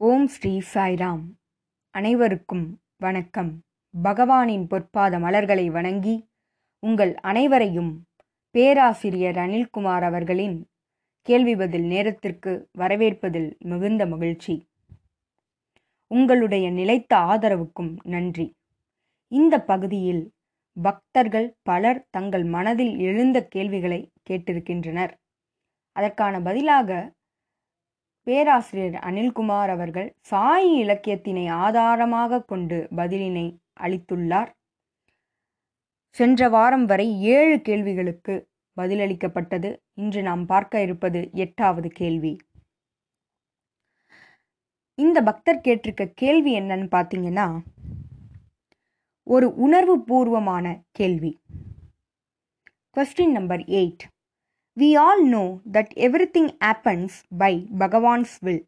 ஓம் ஸ்ரீ சாய்ராம். அனைவருக்கும் வணக்கம். பகவானின் பொற்பாத மலர்களை வணங்கி உங்கள் அனைவரையும் பேராசிரியர் அனில்குமார் அவர்களின் கேள்வி பதில் நேரத்திற்கு வரவேற்பதில் மிகுந்த மகிழ்ச்சி. உங்களுடைய நிலைத்த ஆதரவுக்கும் நன்றி. இந்த பகுதியில் பக்தர்கள் பலர் தங்கள் மனதில் எழுந்த கேள்விகளை கேட்டிருக்கின்றனர். அதற்கான பதிலாக பேராசிரியர் அனில்குமார் அவர்கள் சாய் இலக்கியத்தினை ஆதாரமாக கொண்டு பதிலினை அளித்துள்ளார். சென்ற வாரம் வரை ஏழு கேள்விகளுக்கு பதிலளிக்கப்பட்டது. இன்று நாம் பார்க்க இருப்பது எட்டாவது கேள்வி. இந்த பக்தர் கேட்டிருக்க கேள்வி என்னன்னு பார்த்தீங்கன்னா ஒரு உணர்வு பூர்வமான கேள்வி. Question number eight We all know that everything happens by Bhagavan's will.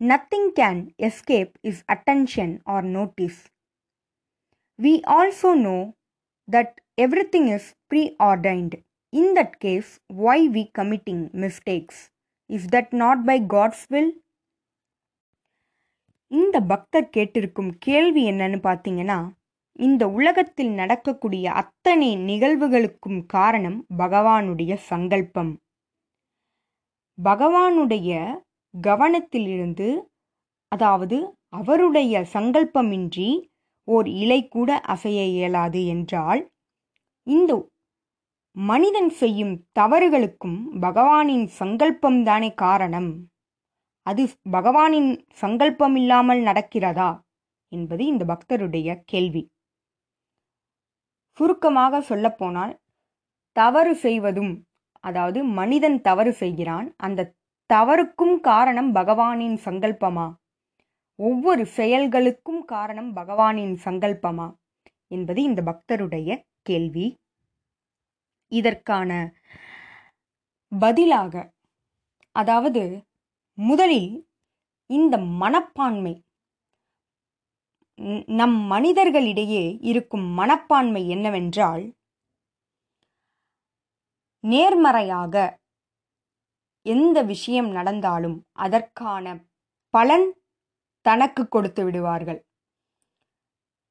Nothing can escape his attention or notice. We also know that everything is preordained. In that case, why we committing mistakes? Is that not by God's will? இந்த பக்தர் கேட்டிருக்கும் கேள்வி என்னன்னு பார்த்தீங்கன்னா இந்த உலகத்தில் நடக்கக்கூடிய அத்தனை நிகழ்வுகளுக்கும் காரணம் பகவானுடைய சங்கல்பம். பகவானுடைய கவனத்திலிருந்து அதாவது அவருடைய சங்கல்பமின்றி ஓர் இலை கூட அசைய இயலாது என்றால் இந்த மனிதன் செய்யும் தவறுகளுக்கும் பகவானின் சங்கல்பம் தானே காரணம். அது பகவானின் சங்கல்பம் இல்லாமல் நடக்கிறதா? என்பது இந்த பக்தருடைய கேள்வி. சுருக்கமாக சொல்லப்போனால் தவறு செய்வதும் அதாவது மனிதன் தவறு செய்கிறான் அந்த தவறுக்கும் காரணம் பகவானின் சங்கல்பமா? ஒவ்வொரு செயல்களுக்கும் காரணம் பகவானின் சங்கல்பமா? என்பது இந்த பக்தருடைய கேள்வி. இதற்கான பதிலாக அதாவது முதலில் இந்த மனப்பான்மை நம் மனிதர்களிடையே இருக்கும் மனப்பான்மை என்னவென்றால் நேர்மறையாக எந்த விஷயம் நடந்தாலும் அதற்கான பலன் தனக்கு கொடுத்து விடுவார்கள்.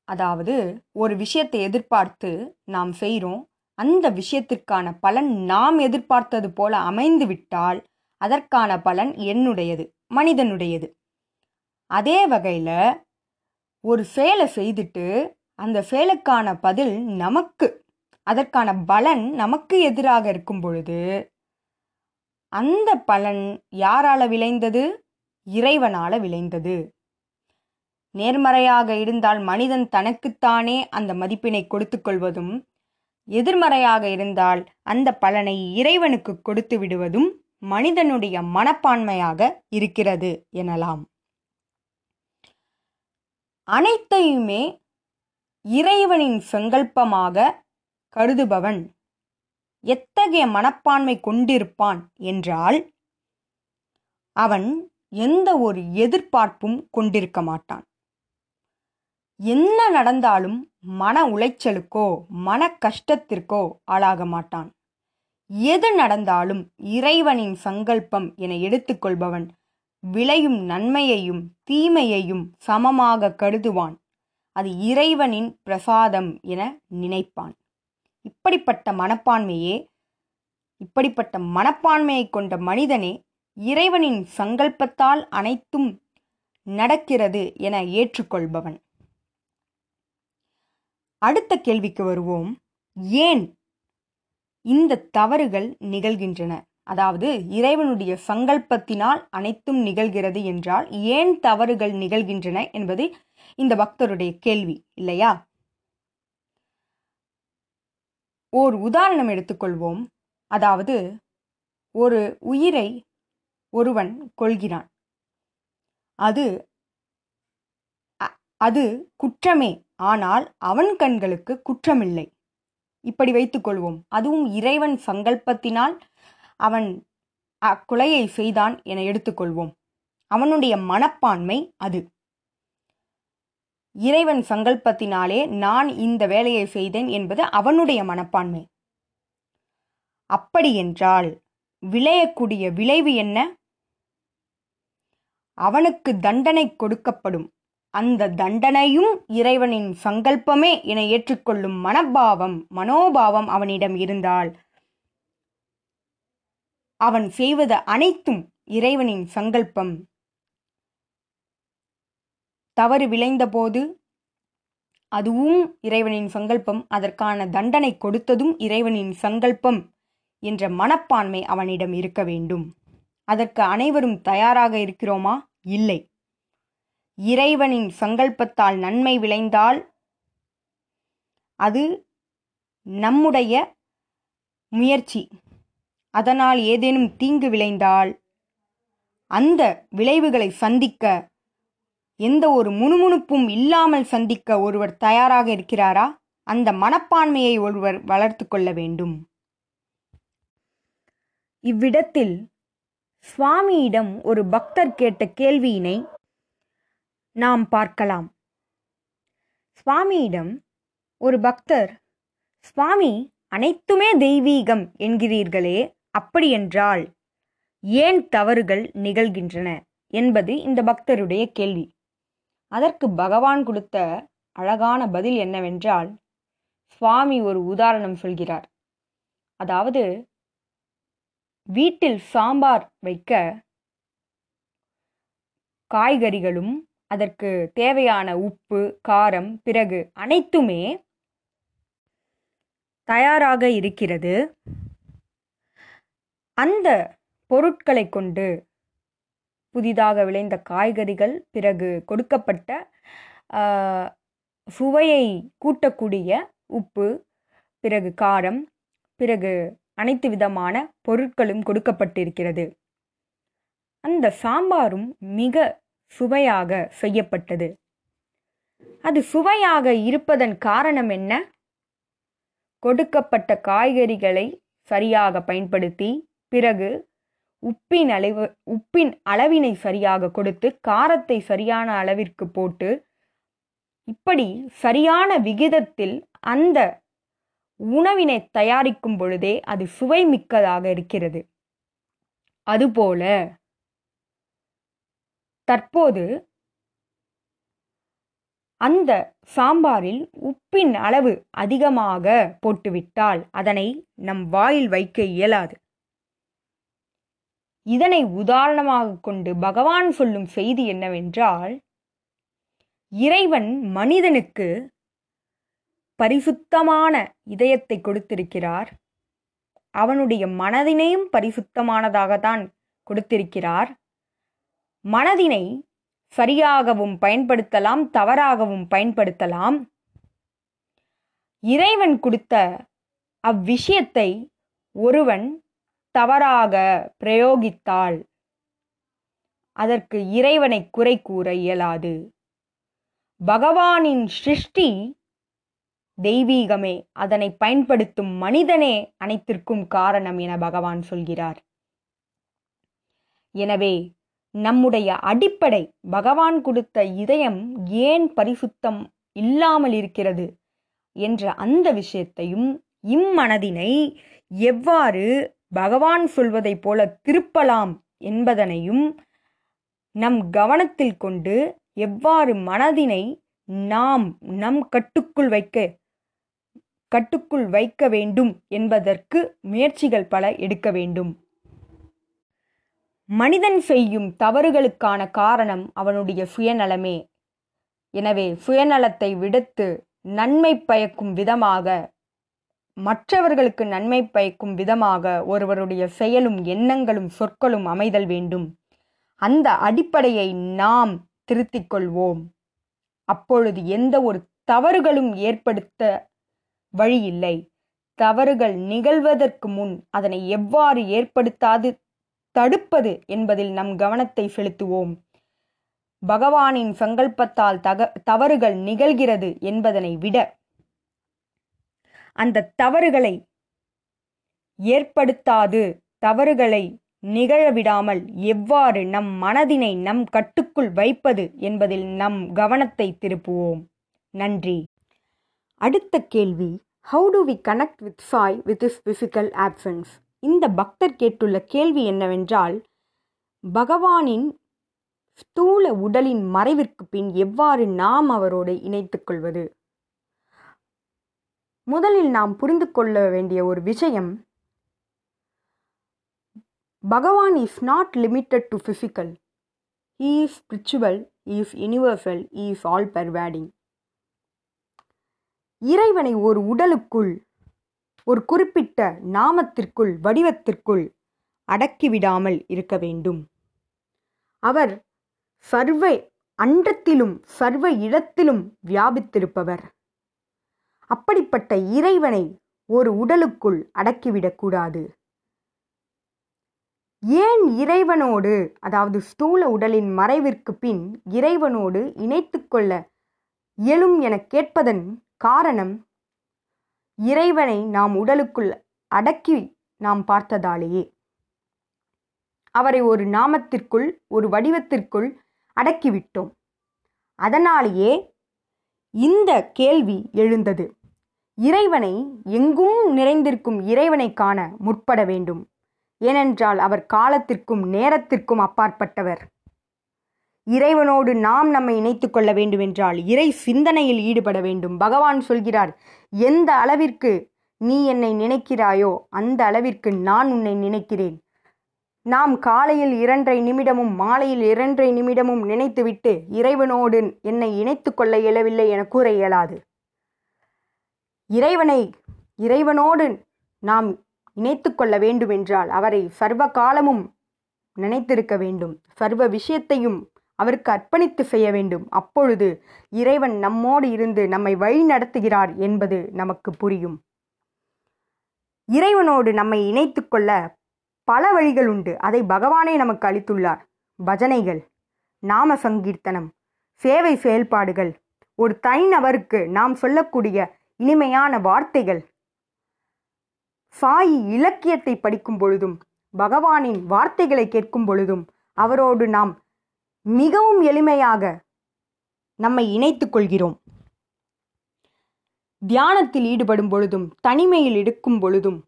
அதாவது ஒரு விஷயத்தை எதிர்பார்த்து நாம் செய்கிறோம் அந்த விஷயத்திற்கான பலன் நாம் எதிர்பார்த்தது போல அமைந்து விட்டால் அதற்கான பலன் என்னுடையது மனிதனுடையது. அதே வகையில் ஒரு செயலை செய்துட்டு அந்த செயலுக்கான பதில் நமக்கு அதற்கான பலன் நமக்கு எதிராக இருக்கும் பொழுது அந்த பலன் யாரால விளைந்தது? இறைவனால விளைந்தது. நேர்மறையாக இருந்தால் மனிதன் தனக்குத்தானே அந்த மதிப்பினை கொடுத்து கொள்வதும் எதிர்மறையாக இருந்தால் அந்த பலனை இறைவனுக்கு கொடுத்து விடுவதும் மனிதனுடைய மனப்பான்மையாக இருக்கிறது எனலாம். அனைத்தையுமே இறைவனின் சங்கல்பமாக கருதுபவன். எத்தகைய மனப்பான்மை கொண்டிருப்பான் என்றால் அவன் எந்த ஒரு எதிர்பார்ப்பும் கொண்டிருக்க மாட்டான். என்ன நடந்தாலும் மன உளைச்சலுக்கோ மன கஷ்டத்திற்கோ ஆளாக மாட்டான். எது நடந்தாலும் இறைவனின் சங்கல்பம் என எடுத்துக்கொள்பவன் விளையும் நன்மையையும் தீமையையும் சமமாக கருதுவான். அது இறைவனின் பிரசாதம் என நினைப்பான். இப்படிப்பட்ட மனப்பான்மையே இப்படிப்பட்ட மனப்பான்மையை கொண்ட மனிதனே இறைவனின் சங்கல்பத்தால் அனைத்தும் நடக்கிறது என ஏற்றுக்கொள்பவன். அடுத்த கேள்விக்கு வருவோம். ஏன் இந்த தவறுகள் நிகழ்கின்றன? அதாவது இறைவனுடைய சங்கல்பத்தினால் அனைத்தும் நிகழ்கிறது என்றால் ஏன் தவறுகள் நிகழ்கின்றன என்பது இந்த பக்தருடைய கேள்வி இல்லையா? ஓர் உதாரணம் எடுத்துக்கொள்வோம். அதாவது ஒரு உயிரை ஒருவன் கொள்கிறான் அது அது குற்றமே. ஆனால் அவன் கண்களுக்கு குற்றமில்லை. இப்படி வைத்துக்கொள்வோம். அதுவும் இறைவன் சங்கல்பத்தினால் அவன் அக்கொலையை செய்தான் என எடுத்துக்கொள்வோம். அவனுடைய மனப்பான்மை அது. இறைவன் சங்கல்பத்தினாலே நான் இந்த வேலையை செய்தேன் என்பது அவனுடைய மனப்பான்மை. அப்படி என்றால் விளையக்கூடிய விளைவு என்ன? அவனுக்கு தண்டனை கொடுக்கப்படும். அந்த தண்டனையும் இறைவனின் சங்கல்பமே என ஏற்றுக்கொள்ளும் மனப்பாவம் மனோபாவம் அவனிடம் இருந்தால் அவன் செய்வது அனைத்தும் இறைவனின் சங்கல்பம். தவறு விளைந்தபோது அதுவும் இறைவனின் சங்கல்பம். அதற்கான தண்டனை கொடுத்ததும் இறைவனின் சங்கல்பம் என்ற மனப்பான்மை அவனிடம் இருக்க வேண்டும். அதற்கு அனைவரும் தயாராக இருக்கிறோமா? இல்லை. இறைவனின் சங்கல்பத்தால் நன்மை விளைந்தால் அது நம்முடைய முயற்சி. அதனால் ஏதேனும் தீங்கு விளைந்தால் அந்த விளைவுகளை சந்திக்க எந்த ஒரு முணுமுணுப்பும் இல்லாமல் சந்திக்க ஒருவர் தயாராக இருக்கிறாரா? அந்த மனப்பான்மையை ஒருவர் வளர்த்து கொள்ள வேண்டும். இவ்விடத்தில் சுவாமியிடம் ஒரு பக்தர் கேட்ட கேள்வியினை நாம் பார்க்கலாம். சுவாமியிடம் ஒரு பக்தர் சுவாமி அனைத்துமே தெய்வீகம் என்கிறீர்களே அப்படியென்றால் ஏன் தவறுகள் நிகழ்கின்றன என்பது இந்த பக்தருடைய கேள்வி. அதற்கு பகவான் கொடுத்த அழகான பதில் என்னவென்றால் சுவாமி ஒரு உதாரணம் சொல்கிறார். அதாவது வீட்டில் சாம்பார் வைக்க காய்கறிகளும் அதற்கு தேவையான உப்பு காரம் பிறகு அனைத்துமே தயாராக இருக்கிறது. அந்த பொருட்களை கொண்டு புதிதாக விளைந்த காய்கறிகள் பிறகு கொடுக்கப்பட்ட சுவையை கூட்டக்கூடிய உப்பு பிறகு காரம் பிறகு அனைத்து விதமான பொருட்களும் கொடுக்கப்பட்டிருக்கிறது. அந்த சாம்பாரும் மிக சுவையாக செய்யப்பட்டது. அது சுவையாக இருப்பதன் காரணம் என்ன? கொடுக்கப்பட்ட காய்கறிகளை சரியாக பயன்படுத்தி பிறகு உப்பின் அளவு உப்பின் அளவினை சரியாக கொடுத்து காரத்தை சரியான அளவிற்கு போட்டு இப்படி சரியான விகிதத்தில் அந்த உணவினை தயாரிக்கும் பொழுதே அது சுவை மிக்கதாக இருக்கிறது. அதுபோல தற்போது அந்த சாம்பாரில் உப்பின் அளவு அதிகமாக போட்டுவிட்டால் அதனை நம் வாயில் வைக்க இயலாது. இதனை உதாரணமாக கொண்டு பகவான் சொல்லும் செய்தி என்னவென்றால் இறைவன் மனிதனுக்கு பரிசுத்தமான இதயத்தை கொடுத்திருக்கிறார். அவனுடைய மனதினையும் பரிசுத்தமானதாகத்தான் கொடுத்திருக்கிறார். மனதினை சரியாகவும் பயன்படுத்தலாம் தவறாகவும் பயன்படுத்தலாம். இறைவன் கொடுத்த அவ்விஷயத்தை ஒருவன் தவறாக பிரயோகித்தால் அதற்கு இறைவனை குறை கூற இயலாது. பகவானின் சிருஷ்டி தெய்வீகமே. அதனை பயன்படுத்தும் மனிதனே அனைத்திற்கும் காரணம் என பகவான் சொல்கிறார். எனவே நம்முடைய அடிப்படை பகவான் கொடுத்த இதயம் ஏன் பரிசுத்தம் இல்லாமல் இருக்கிறது என்ற அந்த விஷயத்தையும் இம்மனதினை எவ்வாறு பகவான் சொல்வதைப் போல திருப்பலாம் என்பதனையும் நம் கவனத்தில் கொண்டு எவ்வாறு மனதினை நாம் நம் கட்டுக்குள் வைக்க கட்டுக்குள் வைக்க வேண்டும் என்பதற்கு முயற்சிகள் பல எடுக்க வேண்டும். மனிதன் செய்யும் தவறுகளுக்கான காரணம் அவனுடைய சுயநலமே. எனவே சுயநலத்தை விடுத்து நன்மை பயக்கும் விதமாக மற்றவர்களுக்கு நன்மை பயக்கும் விதமாக ஒருவருடைய செயலும் எண்ணங்களும் சொற்களும் அமைதல் வேண்டும். அந்த அடிப்படையை நாம் திருத்திக் கொள்வோம். அப்பொழுது எந்த ஒரு தவறுகளும் ஏற்படுத்த வழியில்லை தவறுகள் நிகழ்வதற்கு முன் அதனை எவ்வாறு ஏற்படுத்தாது தடுப்பது என்பதில் நம் கவனத்தை செலுத்துவோம். பகவானின் சங்கல்பத்தால் தக தவறுகள் நிகழ்கிறது என்பதனை விட அந்த தவறுகளை ஏற்படுத்தாது தவறுகளை நிகழவிடாமல் எவ்வாறு நம் மனதினை நம் கட்டுக்குள் வைப்பது என்பதில் நம் கவனத்தை திருப்புவோம். நன்றி. அடுத்த கேள்வி how do we connect with Sai with his physical absence இந்த பக்தர் கேட்டுள்ள கேள்வி என்னவென்றால் பகவானின் ஸ்தூல உடலின் மறைவிற்கு பின் எவ்வாறு நாம் அவரோடு இணைத்துக் கொள்வது? முதலில் நாம் புரிந்து கொள்ள வேண்டிய ஒரு விஷயம் Bhagavan is not limited to physical he is spiritual is universal is all pervading இறைவனை ஒரு உடலுக்குள் ஒரு குறிப்பிட்ட நாமத்திற்குள் வடிவத்திற்குள் அடக்கிவிடாமல் இருக்க வேண்டும். அவர் சர்வ அண்டத்திலும் சர்வ இடத்திலும் வியாபித்திருப்பவர். அப்படிப்பட்ட இறைவனை ஒரு உடலுக்குள் அடக்கிவிடக்கூடாது ஏன் இறைவனோடு அதாவது ஸ்தூல உடலின் மறைவிற்கு பின் இறைவனோடு இணைத்து கொள்ள இயலும் என கேட்பதன் காரணம் இறைவனை நாம் உடலுக்குள் அடக்கி நாம் பார்த்ததாலேயே. அவரை ஒரு நாமத்திற்குள் ஒரு வடிவத்திற்குள் அடக்கிவிட்டோம். அதனாலேயே இந்த கேள்வி எழுந்தது. இறைவனை எங்கும் நிறைந்திருக்கும் இறைவனை காண முற்பட வேண்டும். ஏனென்றால் அவர் காலத்திற்கும் நேரத்திற்கும் அப்பாற்பட்டவர். இறைவனோடு நாம் நம்மை இணைத்து கொள்ள வேண்டுமென்றால் இறை சிந்தனையில் ஈடுபட வேண்டும். பகவான் சொல்கிறார் எந்த அளவிற்கு நீ என்னை நினைக்கிறாயோ அந்த அளவிற்கு நான் உன்னை நினைக்கிறேன். நாம் காலையில் இரண்டரை நிமிடமும் மாலையில் இரண்டரை நிமிடமும் நினைத்துவிட்டு இறைவனோடு என்னை இணைத்து கொள்ள இயலவில்லை என கூற இயலாது. இறைவனை இறைவனோடு நாம் இணைத்து கொள்ள வேண்டுமென்றால் அவரை சர்வ காலமும் நினைத்திருக்க வேண்டும். சர்வ விஷயத்தையும் அவருக்கு அர்ப்பணித்து செய்ய வேண்டும். அப்பொழுது இறைவன் நம்மோடு இருந்து நம்மை வழி நடத்துகிறார் என்பது நமக்கு புரியும். இறைவனோடு நம்மை இணைத்து கொள்ள பல வழிகள் உண்டு. அதை பகவானே நமக்கு அளித்துள்ளார். பஜனைகள் நாம சங்கீர்த்தனம் சேவை செயல்பாடுகள். ஒரு தனிநபருக்கு நாம் சொல்லக்கூடிய இனிமையான வார்த்தைகள். சாயி இலக்கியத்தை படிக்கும் பொழுதும் பகவானின் வார்த்தைகளை கேட்கும் பொழுதும் அவரோடு நாம் மிகவும் எளிமையாக நம்மை இணைத்துக் கொள்கிறோம். தியானத்தில் ஈடுபடும் பொழுதும் தனிமையில் இருக்கும் பொழுதும்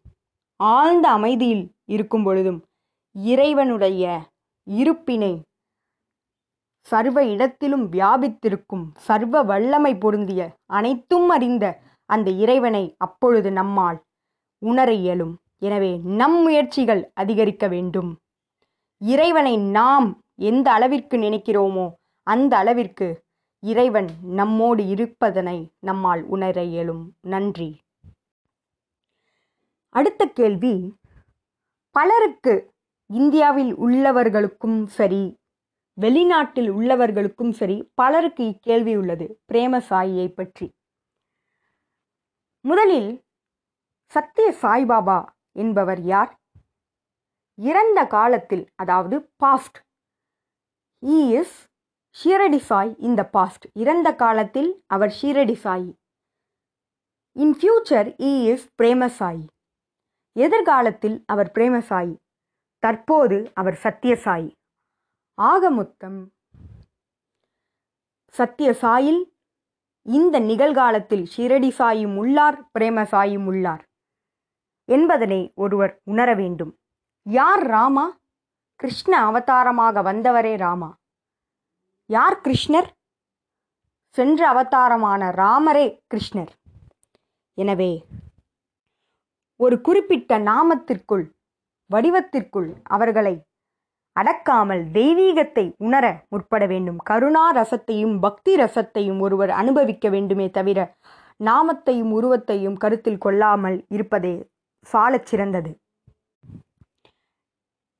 ஆழ்ந்த அமைதியில் இருக்கும் பொழுதும் இறைவனுடைய இருப்பினை சர்வ இடத்திலும் வியாபித்திருக்கும் சர்வ வல்லமை பொருந்திய அனைத்தும் அறிந்த அந்த இறைவனை அப்பொழுது நம்மால் உணர இயலும். எனவே நம் முயற்சிகள் அதிகரிக்க வேண்டும். இறைவனை நாம் எந்த அளவிற்கு நினைக்கிறோமோ அந்த அளவிற்கு இறைவன் நம்மோடு இருப்பதனை நம்மால் உணர இயலும். நன்றி. அடுத்த கேள்வி பலருக்கு இந்தியாவில் உள்ளவர்களுக்கும் சரி வெளிநாட்டில் உள்ளவர்களுக்கும் சரி பலருக்கு இக்கேள்வி உள்ளது. பிரேமசாயியை பற்றி. முதலில் சத்திய சாய்பாபா என்பவர் யார்? இறந்த காலத்தில் அதாவது past he is Shirdi Sai இந்த பாஸ்ட் இறந்த காலத்தில் அவர் Shirdi Sai in future he is Premasai எதிர்காலத்தில் அவர் பிரேமசாயி தற்போது அவர் சத்தியசாயி ஆக மொத்தம் சத்யசாயில் இந்த நிகழ்காலத்தில் ஷிரடி சாயும் உள்ளார் பிரேமசாயும் உள்ளார். என்பதனை ஒருவர் உணர வேண்டும். யார் ராமா? கிருஷ்ண அவதாரமாக வந்தவரே ராமா. யார் கிருஷ்ணர்? சென்ற அவதாரமான ராமரே கிருஷ்ணர். எனவே ஒரு குறிப்பிட்ட நாமத்திற்குள் வடிவத்திற்குள் அவர்களை அடக்காமல் தெய்வீகத்தை உணர முற்பட வேண்டும். கருணா ரசத்தையும் பக்தி ரசத்தையும் ஒருவர் அனுபவிக்க வேண்டுமே தவிர நாமத்தையும் உருவத்தையும் கருத்தில் கொள்ளாமல் இருப்பதே சாலச் சிறந்தது.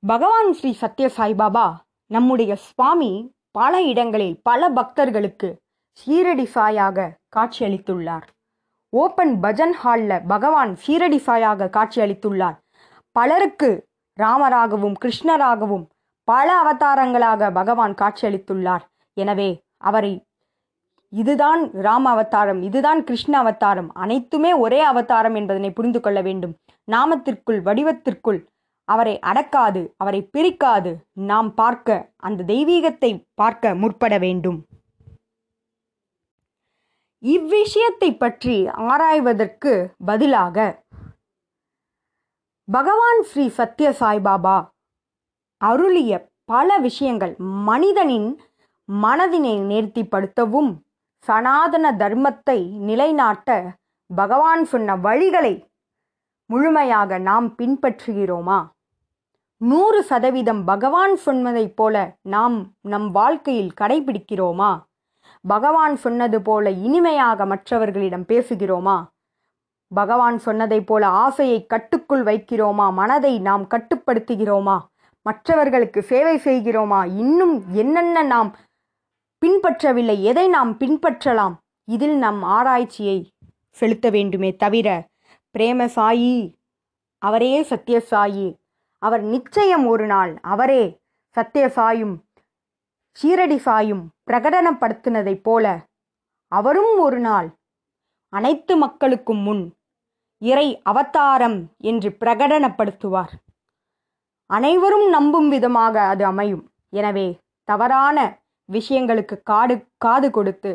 பகவான் ஸ்ரீ சத்ய சாய்பாபா நம்முடைய சுவாமி பல இடங்களில் பல பக்தர்களுக்கு சீரடி சாயாக காட்சியளித்துள்ளார். ஓப்பன் பஜன் ஹாலில் பகவான் சீரடி சாயாக காட்சியளித்துள்ளார். பலருக்கு ராமராகவும் கிருஷ்ணராகவும் பல அவதாரங்களாக பகவான் காட்சியளித்துள்ளார். எனவே அவரை இதுதான் ராம அவதாரம் இதுதான் கிருஷ்ண அவதாரம் அனைத்துமே ஒரே அவதாரம் என்பதனை புரிந்து கொள்ள வேண்டும். நாமத்திற்குள் வடிவத்திற்குள் அவரை அடக்காது அவரை பிரிக்காது நாம் பார்க்க அந்த தெய்வீகத்தை பார்க்க முற்பட வேண்டும். இவ்விஷயத்தை பற்றி ஆராய்வதற்கு பதிலாக பகவான் ஸ்ரீ சத்ய சாய்பாபா அருளிய பல விஷயங்கள் மனிதனின் மனதினை நேர்த்திப்படுத்தவும் சனாதன தர்மத்தை நிலைநாட்ட பகவான் சொன்ன வழிகளை முழுமையாக நாம் பின்பற்றுகிறோமா? நூறு சதவீதம் பகவான் சொன்னதைப் போல நாம் நம் வாழ்க்கையில் கடைபிடிக்கிறோமா? பகவான் சொன்னது போல இனிமையாக மற்றவர்களிடம் பேசுகிறோமா? பகவான் சொன்னதைப் போல ஆசையை கட்டுக்குள் வைக்கிறோமா? மனதை நாம் கட்டுப்படுத்துகிறோமா? மற்றவர்களுக்கு சேவை செய்கிறோமா? இன்னும் என்னென்ன நாம் பின்பற்றவில்லை? எதை நாம் பின்பற்றலாம்? இதில் நம் ஆராய்ச்சியை செலுத்த வேண்டுமே தவிர பிரேம சாயி அவரே சத்யசாயி அவர் நிச்சயம் ஒரு நாள் அவரே சத்யசாயும் சீரடி சாயும் பிரகடனப்படுத்தினதைப் போல அவரும் ஒரு நாள் அனைத்து மக்களுக்கும் முன் இறை அவதாரம் என்று பிரகடனப்படுத்துவார். அனைவரும் நம்பும் விதமாக அது அமையும். எனவே தவறான விஷயங்களுக்கு காடு காது கொடுத்து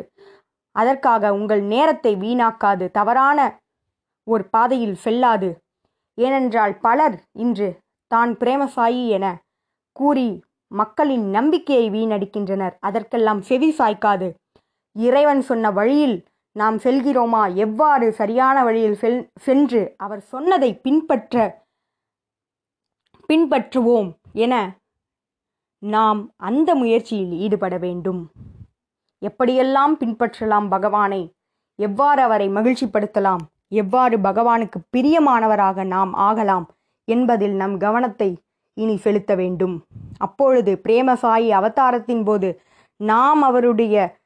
அதற்காக உங்கள் நேரத்தை வீணாக்காது. தவறான ஒரு பாதையில் செல்லாது. ஏனென்றால் பலர் இன்று தான் பிரேமசாயி என கூறி மக்களின் நம்பிக்கையை வீணடிக்கின்றனர். அதற்கெல்லாம் செவி சாய்க்காது. இறைவன் சொன்ன வழியில் நாம் செல்கிறோமா? எவ்வாறு சரியான வழியில் செல் சென்று அவர் சொன்னதை பின்பற்ற பின்பற்றுவோம் என நாம் அந்த முயற்சியில் ஈடுபட வேண்டும். எப்படியெல்லாம் பின்பற்றலாம் பகவானை? எவ்வாறு அவரை மகிழ்ச்சிப்படுத்தலாம்? எவ்வாறு பகவானுக்கு பிரியமானவராக நாம் ஆகலாம் என்பதில் நம் கவனத்தை இனி செலுத்த வேண்டும். அப்பொழுது பிரேமசாயி அவதாரத்தின் போது நாம் அவருடைய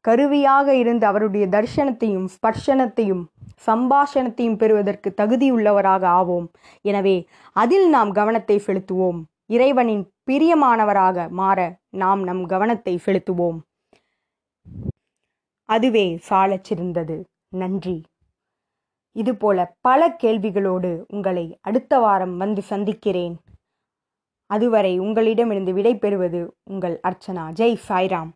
கருவியாக இருந்து அவருடைய தரிசனத்தையும் ஸ்பர்ஷனத்தையும் சம்பாஷணத்தையும் பெறுவதற்கு தகுதியுள்ளவராக ஆவோம். எனவே அதில் நாம் கவனத்தை செலுத்துவோம். இறைவனின் பிரியமானவராக மாற நாம் நம் கவனத்தை செலுத்துவோம். அதுவே சாலச் சிறந்தது. நன்றி. இதுபோல பல கேள்விகளோடு உங்களை அடுத்த வாரம் வந்து சந்திக்கிறேன். அதுவரை உங்களிடமிருந்து விடை பெறுவது உங்கள் அர்ச்சனா. ஜெய் சாய்ராம்.